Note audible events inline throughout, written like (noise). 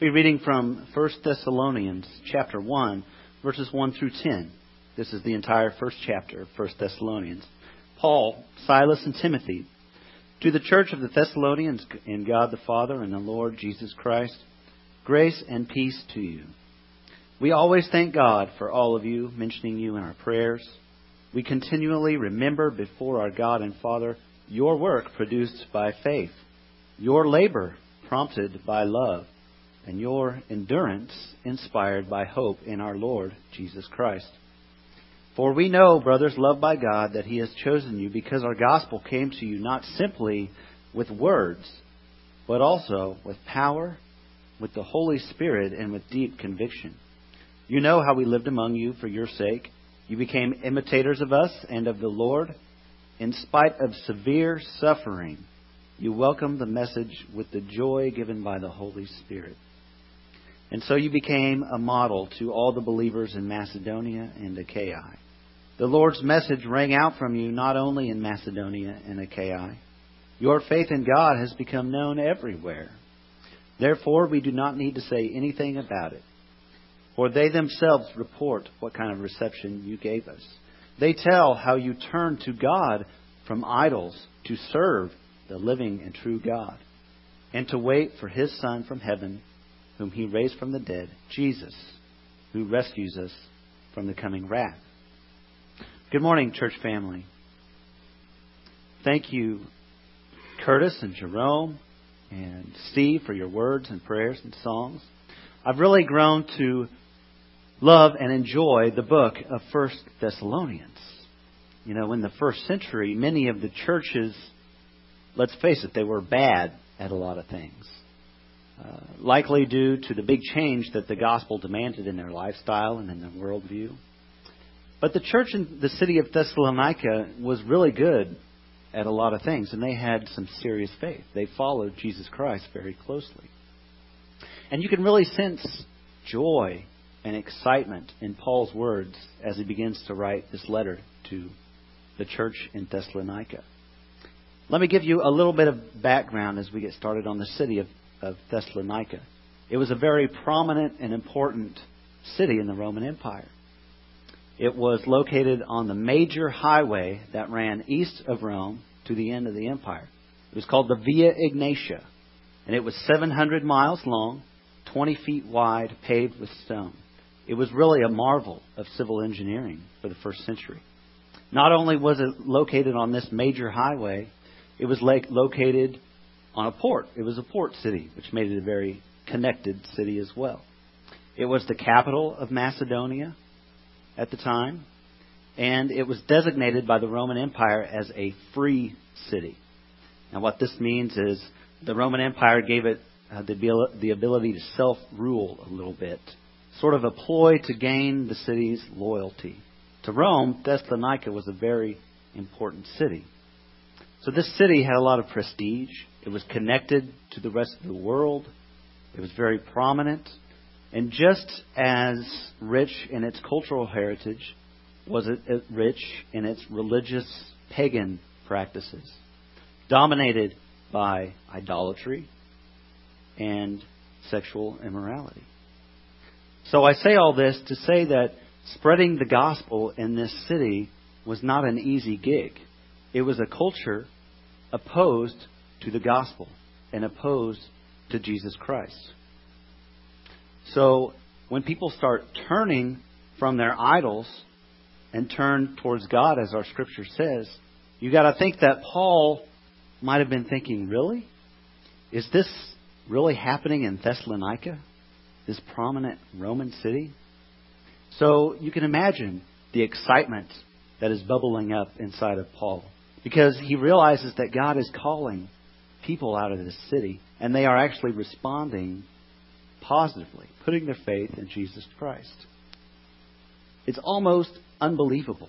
We'll be reading from 1 Thessalonians chapter 1, verses 1 through 10. This is the entire first chapter of 1 Thessalonians. Paul, Silas, and Timothy, to the church of the Thessalonians in God the Father and the Lord Jesus Christ, grace and peace to you. We always thank God for all of you, mentioning you in our prayers. We continually remember before our God and Father your work produced by faith, your labor prompted by love, and your endurance inspired by hope in our Lord Jesus Christ. For we know, brothers loved by God, that He has chosen you because our gospel came to you not simply with words, but also with power, with the Holy Spirit, and with deep conviction. You know how we lived among you for your sake. You became imitators of us and of the Lord. In spite of severe suffering, you welcomed the message with the joy given by the Holy Spirit. And so you became a model to all the believers in Macedonia and Achaia. The Lord's message rang out from you not only in Macedonia and Achaia. Your faith in God has become known everywhere. Therefore, we do not need to say anything about it. For they themselves report what kind of reception you gave us. They tell how you turned to God from idols to serve the living and true God, and to wait for His Son from heaven, whom He raised from the dead, Jesus, who rescues us from the coming wrath. Good morning, church family. Thank you, Curtis and Jerome and Steve, for your words and prayers and songs. I've really grown to love and enjoy the book of First Thessalonians. You know, in the first century, many of the churches, let's face it, they were bad at a lot of things. Uh, likely due to the big change that the gospel demanded in their lifestyle and in their worldview. But the church in the city of Thessalonica was really good at a lot of things, and they had some serious faith. They followed Jesus Christ very closely. And you can really sense joy and excitement in Paul's words as he begins to write this letter to the church in Thessalonica. Let me give you a little bit of background as we get started on the city of, of Thessalonica. It was a very prominent and important city in the Roman Empire. It was located on the major highway that ran east of Rome to the end of the empire. It was called the Via Egnatia, and it was 700 miles long, 20 feet wide, paved with stone. It was really a marvel of civil engineering for the first century. Not only was it located on this major highway, it was located on a port. It was a port city, which made it a very connected city as well. It was the capital of Macedonia at the time, and it was designated by the Roman Empire as a free city. Now, what this means is the Roman Empire gave it uh, the, the ability to self rule a little bit sort of a ploy to gain the city's loyalty. To Rome, Thessalonica was a very important city. So this city had a lot of prestige. It was connected to the rest of the world. It was very prominent. And just as rich in its cultural heritage, was it rich in its religious pagan practices, dominated by idolatry and sexual immorality. So I say all this to say that spreading the gospel in this city was not an easy gig. It was a culture opposed to the gospel and opposed to Jesus Christ. So when people start turning from their idols and turn towards God, as our scripture says, you got to think that Paul might have been thinking, really? Is this really happening in Thessalonica? this prominent Roman city. So you can imagine the excitement that is bubbling up inside of Paul because he realizes that God is calling people out of this city and they are actually responding positively, putting their faith in Jesus Christ. It's almost unbelievable.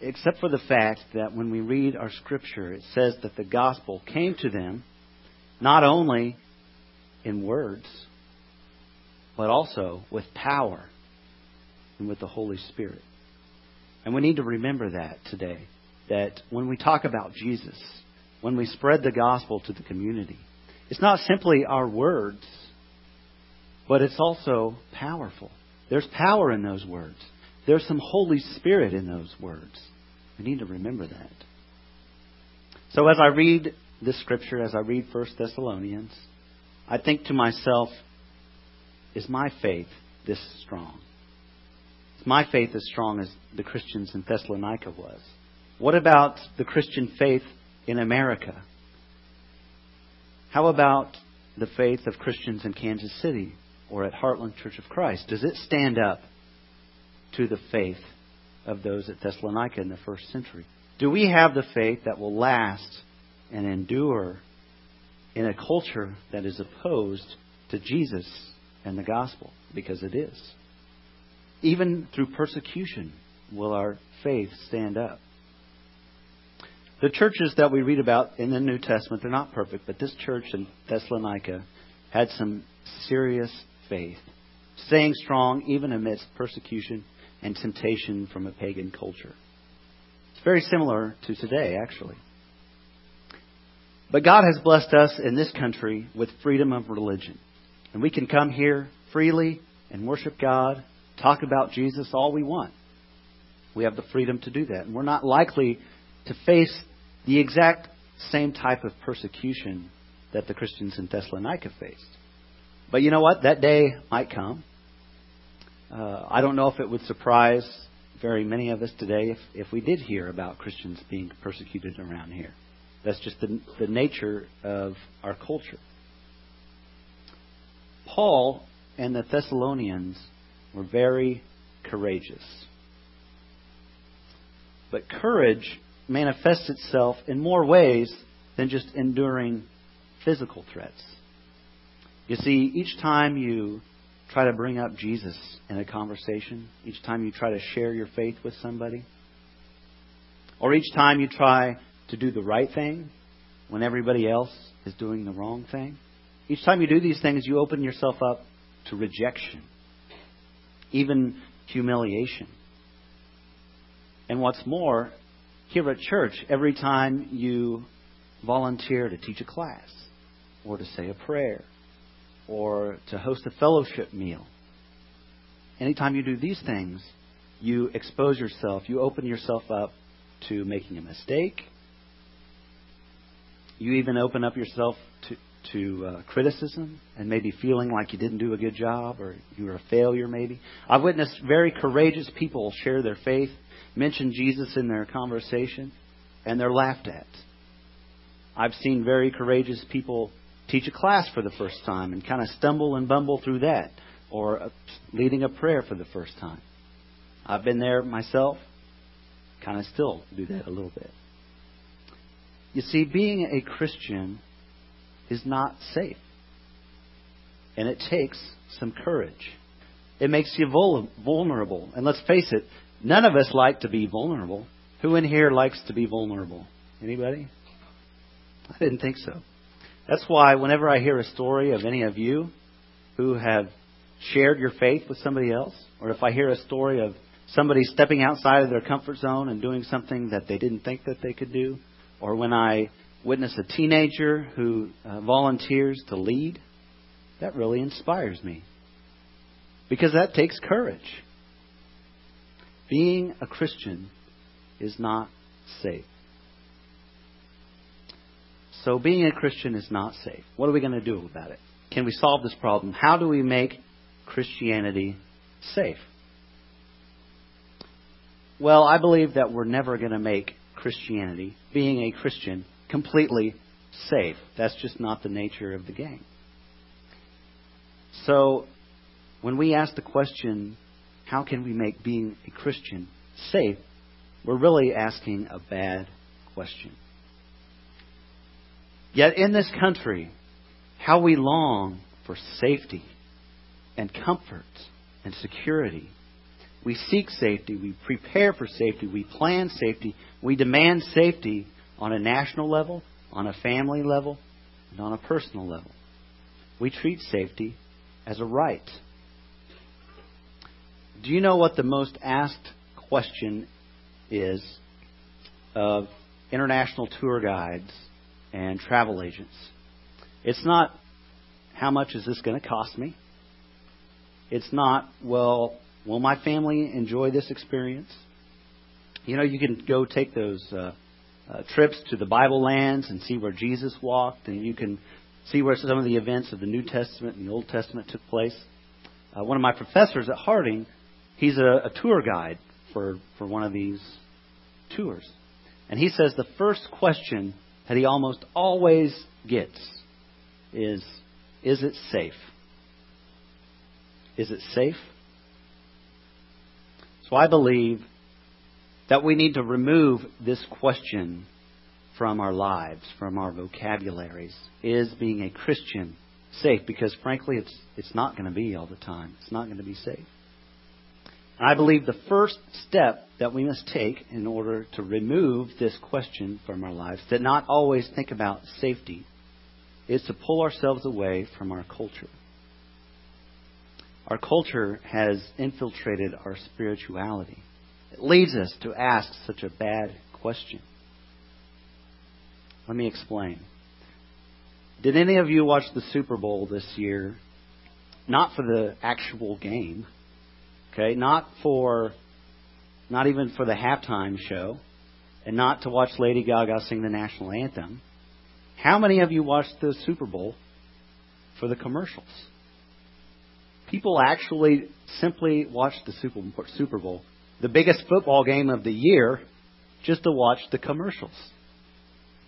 Except for the fact that when we read our scripture, it says that the gospel came to them not only in words, but also with power and with the Holy Spirit. And we need to remember that today. That when we talk about Jesus, when we spread the gospel to the community, It's not simply our words, but it's also powerful. There's power in those words. There's some Holy Spirit in those words. We need to remember that. So as I read this scripture, as I read 1 Thessalonians, I think to myself, is my faith this strong? Is my faith as strong as the Christians in Thessalonica was? What about the Christian faith in America? How about the faith of Christians in Kansas City or at Heartland Church of Christ? Does it stand up to the faith of those at Thessalonica in the first century? Do we have the faith that will last and endure in a culture that is opposed to Jesus and the gospel? Because it is. Even through persecution, will our faith stand up? The churches that we read about in the New Testament, they're not perfect, but this church in Thessalonica had some serious faith, staying strong even amidst persecution and temptation from a pagan culture. It's very similar to today, actually. But God has blessed us in this country with freedom of religion. And we can come here freely and worship God, talk about Jesus all we want. We have the freedom to do that. And we're not likely to face the exact same type of persecution that the Christians in Thessalonica faced. But you know what? That day might come. Uh, I don't know if it would surprise very many of us today if, if we did hear about Christians being persecuted around here. That's just the, the nature of our culture. Paul and the Thessalonians were very courageous. But courage manifests itself in more ways than just enduring physical threats. You see, each time you try to bring up Jesus in a conversation, each time you try to share your faith with somebody, or each time you try to do the right thing when everybody else is doing the wrong thing, each time you do these things, you open yourself up to rejection, even humiliation. And what's more, here at church, every time you volunteer to teach a class, or to say a prayer, or to host a fellowship meal, anytime you do these things, you expose yourself, you open yourself up to making a mistake. You even open up yourself to, to uh, criticism and maybe feeling like you didn't do a good job or you were a failure, maybe. I've witnessed very courageous people share their faith mention Jesus in their conversation, and they're laughed at. I've seen very courageous people teach a class for the first time and kind of stumble and bumble through that, or leading a prayer for the first time. I've been there myself, kind of still do that a little bit. You see, being a Christian is not safe. And it takes some courage. It makes you vulnerable. And let's face it, None of us like to be vulnerable. Who in here likes to be vulnerable? Anybody? I didn't think so. That's why whenever I hear a story of any of you who have shared your faith with somebody else, or if I hear a story of somebody stepping outside of their comfort zone and doing something that they didn't think that they could do, or when I witness a teenager who uh, volunteers to lead, that really inspires me. Because that takes courage. Being a Christian is not safe. So, being a Christian is not safe. What are we going to do about it? Can we solve this problem? How do we make Christianity safe? Well, I believe that we're never going to make Christianity, being a Christian, completely safe. That's just not the nature of the game. So, when we ask the question, how can we make being a Christian safe? We're really asking a bad question. Yet in this country, how we long for safety and comfort and security. We seek safety, we prepare for safety, we plan safety, we demand safety on a national level, on a family level, and on a personal level. We treat safety as a right do you know what the most asked question is of international tour guides and travel agents? It's not, how much is this going to cost me? It's not, well, will my family enjoy this experience? You know, you can go take those uh, uh, trips to the Bible lands and see where Jesus walked, and you can see where some of the events of the New Testament and the Old Testament took place. Uh, one of my professors at Harding, he's a, a tour guide for, for one of these tours. And he says the first question that he almost always gets is Is it safe? Is it safe? So I believe that we need to remove this question from our lives, from our vocabularies. Is being a Christian safe? Because frankly, it's, it's not going to be all the time. It's not going to be safe. I believe the first step that we must take in order to remove this question from our lives, to not always think about safety, is to pull ourselves away from our culture. Our culture has infiltrated our spirituality. It leads us to ask such a bad question. Let me explain. Did any of you watch the Super Bowl this year? Not for the actual game, okay? Not for, not even for the halftime show, and not to watch Lady Gaga sing the national anthem. How many of you watched the Super Bowl for the commercials? People actually simply watched the Super Bowl the biggest football game of the year just to watch the commercials.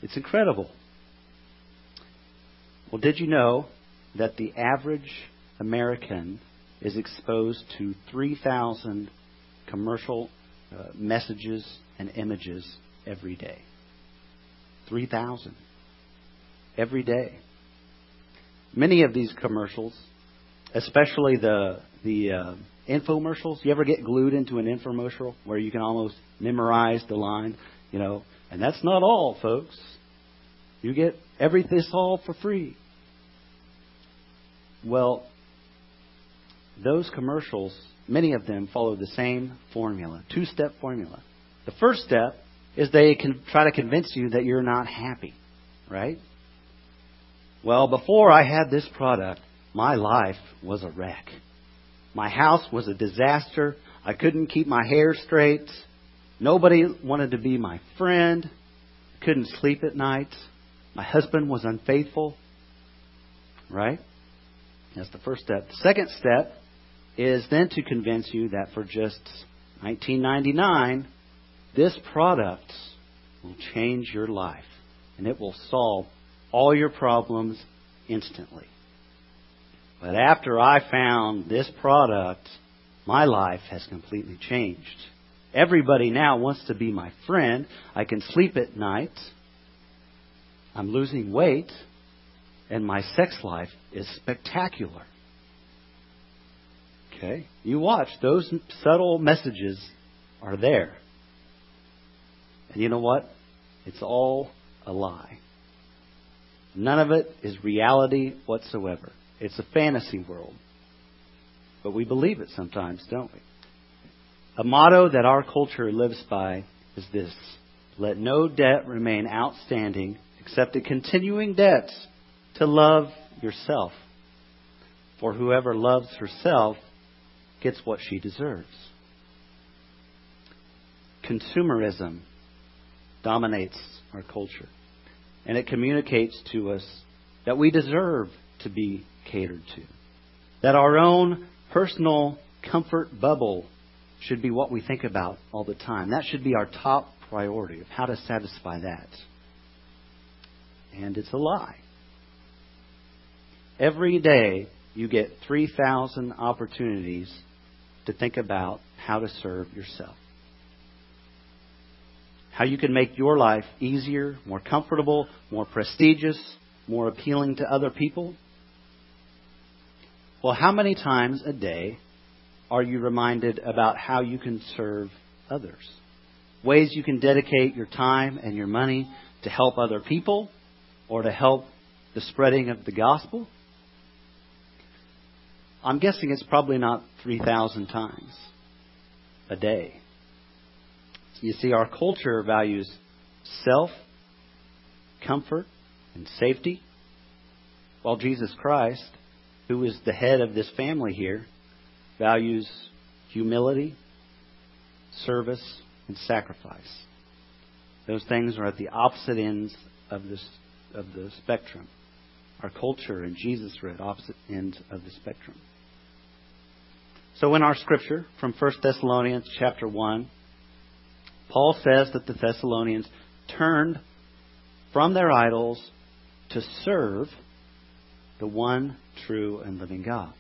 It's incredible. Well, did you know that the average American is exposed to 3,000 commercial uh, messages and images every day? 3,000 every day. Many of these commercials, especially the the uh, infomercials. You ever get glued into an infomercial where you can almost memorize the line, you know? And that's not all, folks. You get everything all for free. Well, those commercials, many of them follow the same formula, two-step formula. The first step is they can try to convince you that you're not happy, right? Well, before I had this product, my life was a wreck. My house was a disaster. I couldn't keep my hair straight. Nobody wanted to be my friend. I Couldn't sleep at night. My husband was unfaithful. Right? That's the first step. The second step is then to convince you that for just 19.99, this product will change your life and it will solve all your problems instantly. But after I found this product, my life has completely changed. Everybody now wants to be my friend. I can sleep at night. I'm losing weight. And my sex life is spectacular. Okay? You watch, those subtle messages are there. And you know what? It's all a lie. None of it is reality whatsoever. It's a fantasy world. But we believe it sometimes, don't we? A motto that our culture lives by is this Let no debt remain outstanding except a continuing debt to love yourself. For whoever loves herself gets what she deserves. Consumerism dominates our culture, and it communicates to us that we deserve to be catered to. That our own personal comfort bubble should be what we think about all the time. That should be our top priority of how to satisfy that. And it's a lie. Every day you get 3,000 opportunities to think about how to serve yourself. How you can make your life easier, more comfortable, more prestigious, more appealing to other people. Well, how many times a day are you reminded about how you can serve others? Ways you can dedicate your time and your money to help other people or to help the spreading of the gospel? I'm guessing it's probably not 3,000 times a day. You see, our culture values self, comfort, and safety while Jesus Christ, who is the head of this family here, values humility, service, and sacrifice. Those things are at the opposite ends of this of the spectrum. Our culture and Jesus are at opposite ends of the spectrum. So in our scripture from 1 Thessalonians chapter 1, Paul says that the Thessalonians turned from their idols to serve the one true and living God.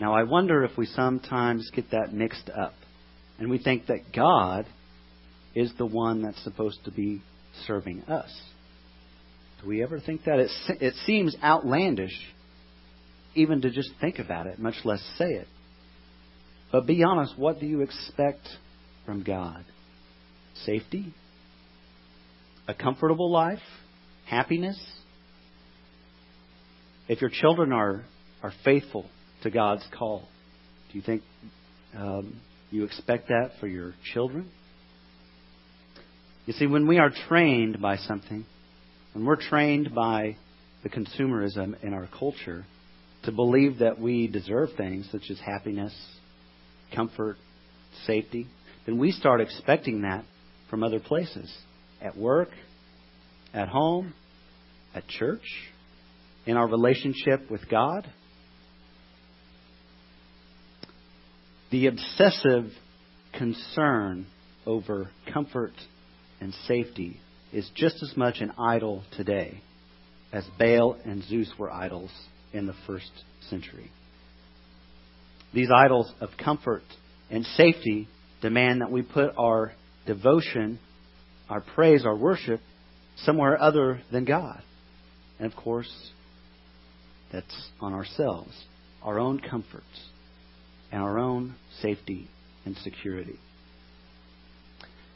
Now, I wonder if we sometimes get that mixed up and we think that God is the one that's supposed to be serving us. Do we ever think that? It, it seems outlandish even to just think about it, much less say it. But be honest, what do you expect from God? Safety? A comfortable life? Happiness? If your children are, are faithful to God's call, do you think um, you expect that for your children? You see, when we are trained by something, when we're trained by the consumerism in our culture to believe that we deserve things such as happiness, comfort, safety, then we start expecting that from other places at work, at home, at church, in our relationship with God. The obsessive concern over comfort and safety is just as much an idol today as Baal and Zeus were idols in the first century. These idols of comfort and safety demand that we put our devotion, our praise, our worship somewhere other than God. And of course, that's on ourselves, our own comforts, and our own safety and security.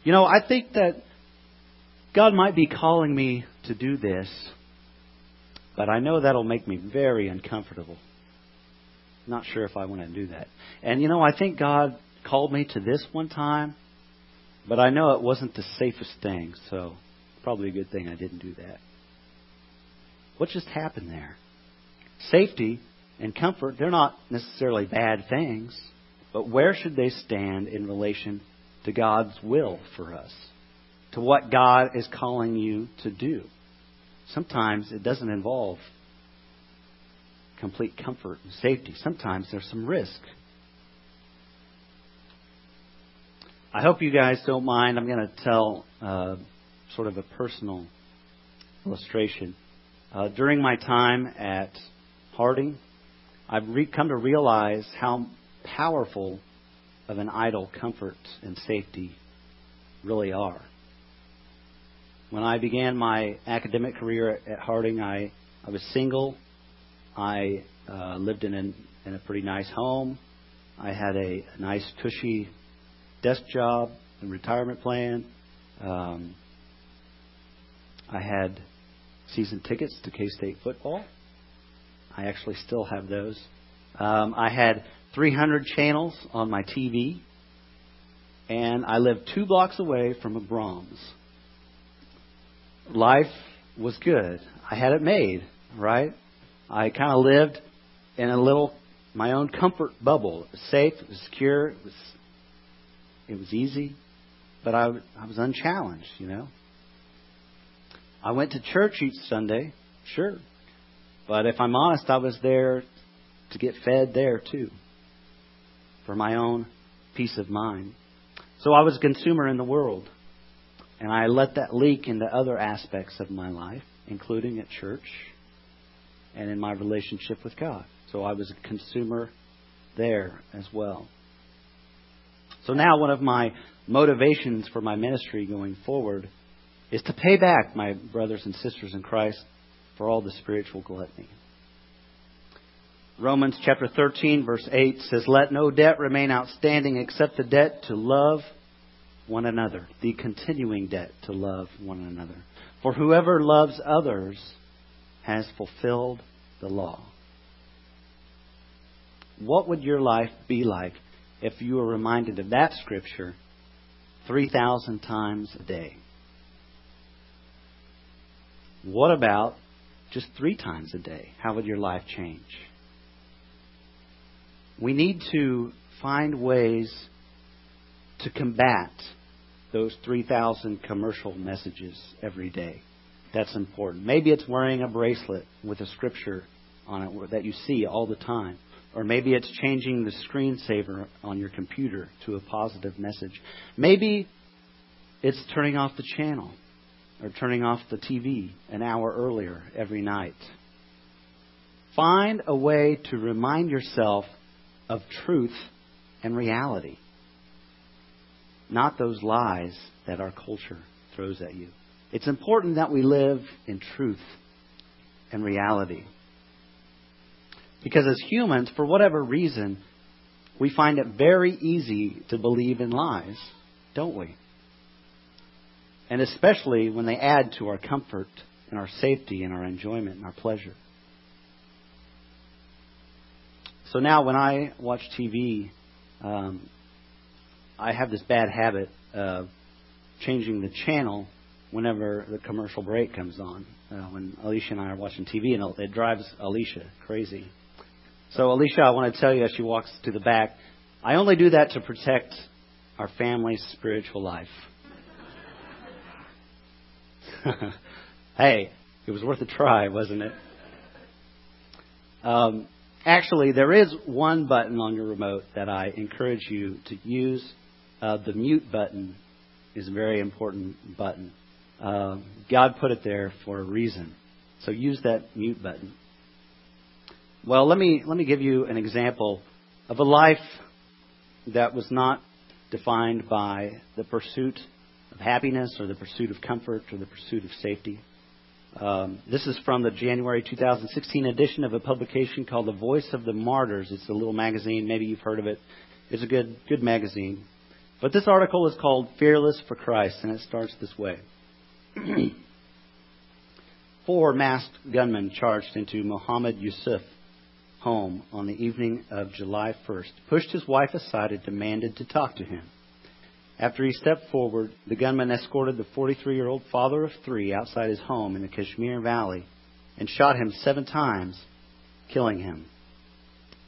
You know, I think that God might be calling me to do this, but I know that'll make me very uncomfortable. Not sure if I want to do that. And you know, I think God called me to this one time, but I know it wasn't the safest thing, so probably a good thing I didn't do that. What just happened there? Safety and comfort, they're not necessarily bad things, but where should they stand in relation to God's will for us? To what God is calling you to do? Sometimes it doesn't involve complete comfort and safety. Sometimes there's some risk. I hope you guys don't mind. I'm going to tell uh, sort of a personal illustration. Uh, during my time at Harding, I've come to realize how powerful of an idol comfort and safety really are. When I began my academic career at Harding, I, I was single I uh, lived in, an, in a pretty nice home. I had a, a nice, cushy desk job and retirement plan. Um, I had season tickets to K State football. I actually still have those. Um, I had 300 channels on my TV, and I lived two blocks away from a Braum's. Life was good. I had it made, right? I kind of lived in a little my own comfort bubble. It was safe, it was secure, it was it was easy, but I I was unchallenged, you know. I went to church each Sunday, sure. But if I'm honest, I was there to get fed there too. For my own peace of mind. So I was a consumer in the world. And I let that leak into other aspects of my life, including at church and in my relationship with God. So I was a consumer there as well. So now one of my motivations for my ministry going forward is to pay back my brothers and sisters in Christ for all the spiritual gluttony. Romans chapter 13 verse 8 says, Let no debt remain outstanding except the debt to love one another, the continuing debt to love one another. For whoever loves others has fulfilled the law. What would your life be like if you were reminded of that scripture 3,000 times a day? What about just three times a day, how would your life change? We need to find ways to combat those 3,000 commercial messages every day. That's important. Maybe it's wearing a bracelet with a scripture on it that you see all the time. Or maybe it's changing the screensaver on your computer to a positive message. Maybe it's turning off the channel or turning off the TV an hour earlier every night. Find a way to remind yourself of truth and reality, not those lies that our culture throws at you. It's important that we live in truth and reality. Because as humans, for whatever reason, we find it very easy to believe in lies, don't we? And especially when they add to our comfort and our safety and our enjoyment and our pleasure. So now when I watch TV, um, I have this bad habit of changing the channel whenever the commercial break comes on. Uh, when Alicia and I are watching TV, and it drives Alicia crazy. So, Alicia, I want to tell you as she walks to the back, I only do that to protect our family's spiritual life. (laughs) hey, it was worth a try, wasn't it? Um, actually, there is one button on your remote that I encourage you to use. Uh, the mute button is a very important button. Uh, God put it there for a reason. So use that mute button. Well, let me let me give you an example of a life that was not defined by the pursuit of happiness or the pursuit of comfort or the pursuit of safety. Um, this is from the January 2016 edition of a publication called The Voice of the Martyrs. It's a little magazine. Maybe you've heard of it. It's a good good magazine. But this article is called Fearless for Christ, and it starts this way. (clears throat) Four masked gunmen charged into Mohammed Yusuf home on the evening of July 1st, pushed his wife aside and demanded to talk to him. After he stepped forward, the gunman escorted the 43 year old father of three outside his home in the Kashmir Valley and shot him seven times, killing him.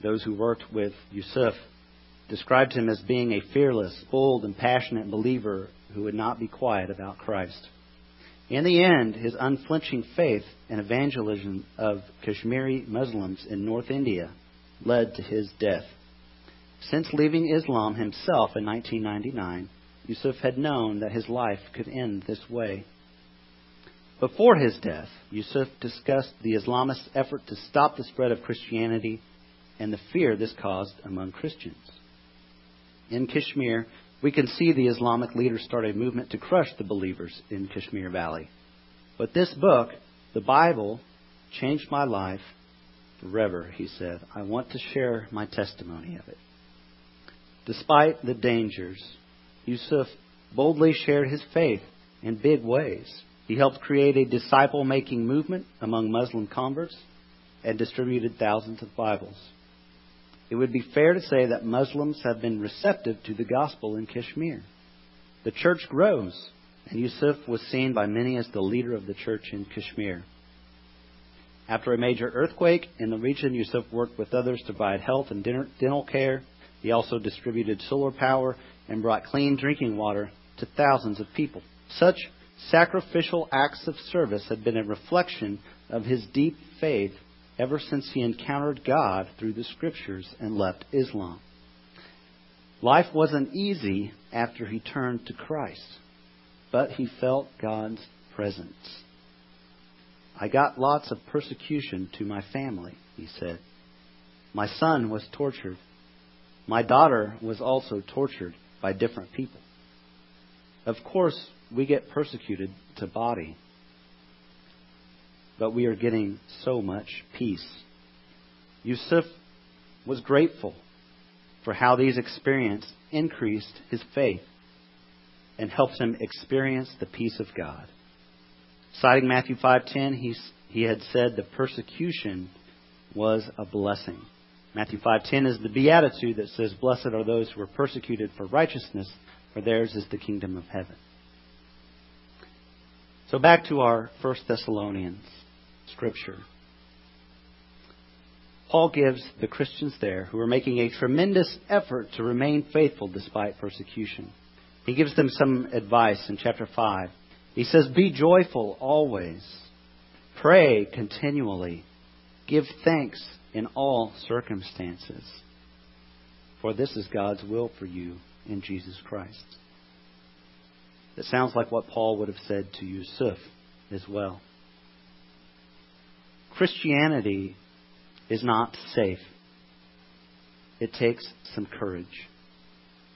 Those who worked with Yusuf described him as being a fearless, bold, and passionate believer who would not be quiet about Christ. In the end, his unflinching faith and evangelism of Kashmiri Muslims in North India led to his death. Since leaving Islam himself in 1999, Yusuf had known that his life could end this way. Before his death, Yusuf discussed the Islamist effort to stop the spread of Christianity and the fear this caused among Christians. In Kashmir, we can see the Islamic leaders start a movement to crush the believers in Kashmir Valley. But this book, the Bible, changed my life forever, he said. I want to share my testimony of it. Despite the dangers, Yusuf boldly shared his faith in big ways. He helped create a disciple making movement among Muslim converts and distributed thousands of Bibles. It would be fair to say that Muslims have been receptive to the gospel in Kashmir. The church grows, and Yusuf was seen by many as the leader of the church in Kashmir. After a major earthquake in the region, Yusuf worked with others to provide health and dental care. He also distributed solar power and brought clean drinking water to thousands of people. Such sacrificial acts of service had been a reflection of his deep faith ever since he encountered God through the scriptures and left Islam. Life wasn't easy after he turned to Christ, but he felt God's presence. I got lots of persecution to my family, he said. My son was tortured. My daughter was also tortured by different people. Of course, we get persecuted to body but we are getting so much peace. Yusuf was grateful for how these experiences increased his faith and helped him experience the peace of God. Citing Matthew 5:10, he he had said the persecution was a blessing. Matthew 5:10 is the beatitude that says, "Blessed are those who are persecuted for righteousness, for theirs is the kingdom of heaven." So back to our First Thessalonians. Scripture. Paul gives the Christians there who are making a tremendous effort to remain faithful despite persecution. He gives them some advice in chapter 5. He says, Be joyful always, pray continually, give thanks in all circumstances, for this is God's will for you in Jesus Christ. It sounds like what Paul would have said to Yusuf as well. Christianity is not safe. It takes some courage.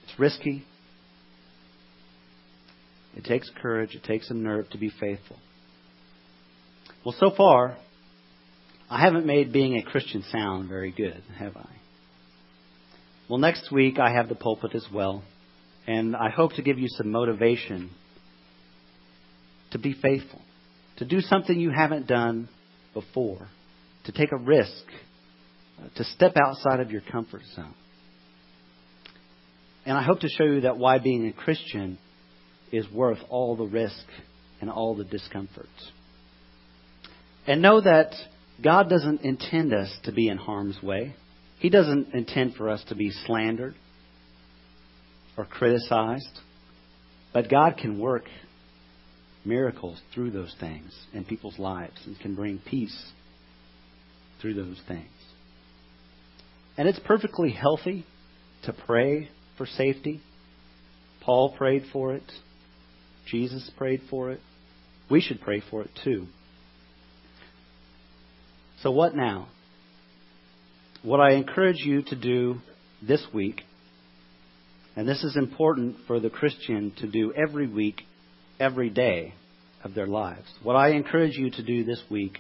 It's risky. It takes courage. It takes some nerve to be faithful. Well, so far, I haven't made being a Christian sound very good, have I? Well, next week I have the pulpit as well, and I hope to give you some motivation to be faithful, to do something you haven't done before, to take a risk, to step outside of your comfort zone. And I hope to show you that why being a Christian is worth all the risk and all the discomfort. And know that God doesn't intend us to be in harm's way. He doesn't intend for us to be slandered or criticized. But God can work miracles through those things in people's lives and can bring peace through those things. And it's perfectly healthy to pray for safety. Paul prayed for it. Jesus prayed for it. We should pray for it too. So, what now? What I encourage you to do this week, and this is important for the Christian to do every week, every day of their lives. What I encourage you to do this week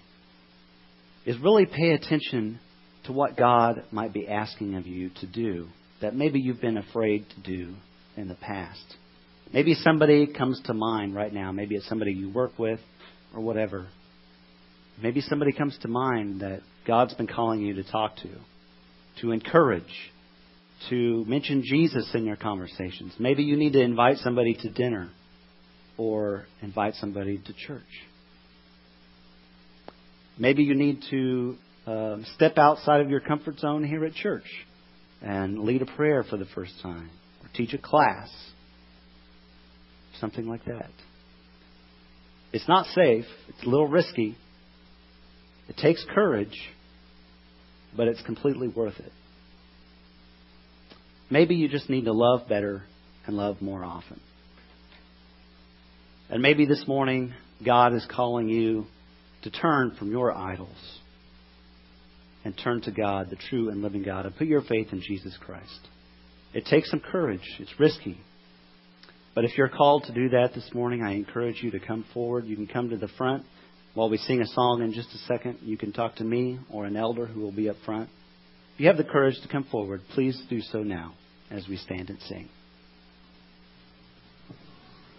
is really pay attention to what God might be asking of you to do that maybe you've been afraid to do in the past. Maybe somebody comes to mind right now. Maybe it's somebody you work with or whatever. Maybe somebody comes to mind that God's been calling you to talk to, to encourage, to mention Jesus in your conversations. Maybe you need to invite somebody to dinner or invite somebody to church. Maybe you need to um, step outside of your comfort zone here at church and lead a prayer for the first time or teach a class, something like that. It's not safe, it's a little risky, it takes courage, but it's completely worth it. Maybe you just need to love better and love more often. And maybe this morning, God is calling you to turn from your idols and turn to God, the true and living God, and put your faith in Jesus Christ. It takes some courage. It's risky. But if you're called to do that this morning, I encourage you to come forward. You can come to the front while we sing a song in just a second. You can talk to me or an elder who will be up front. If you have the courage to come forward, please do so now as we stand and sing.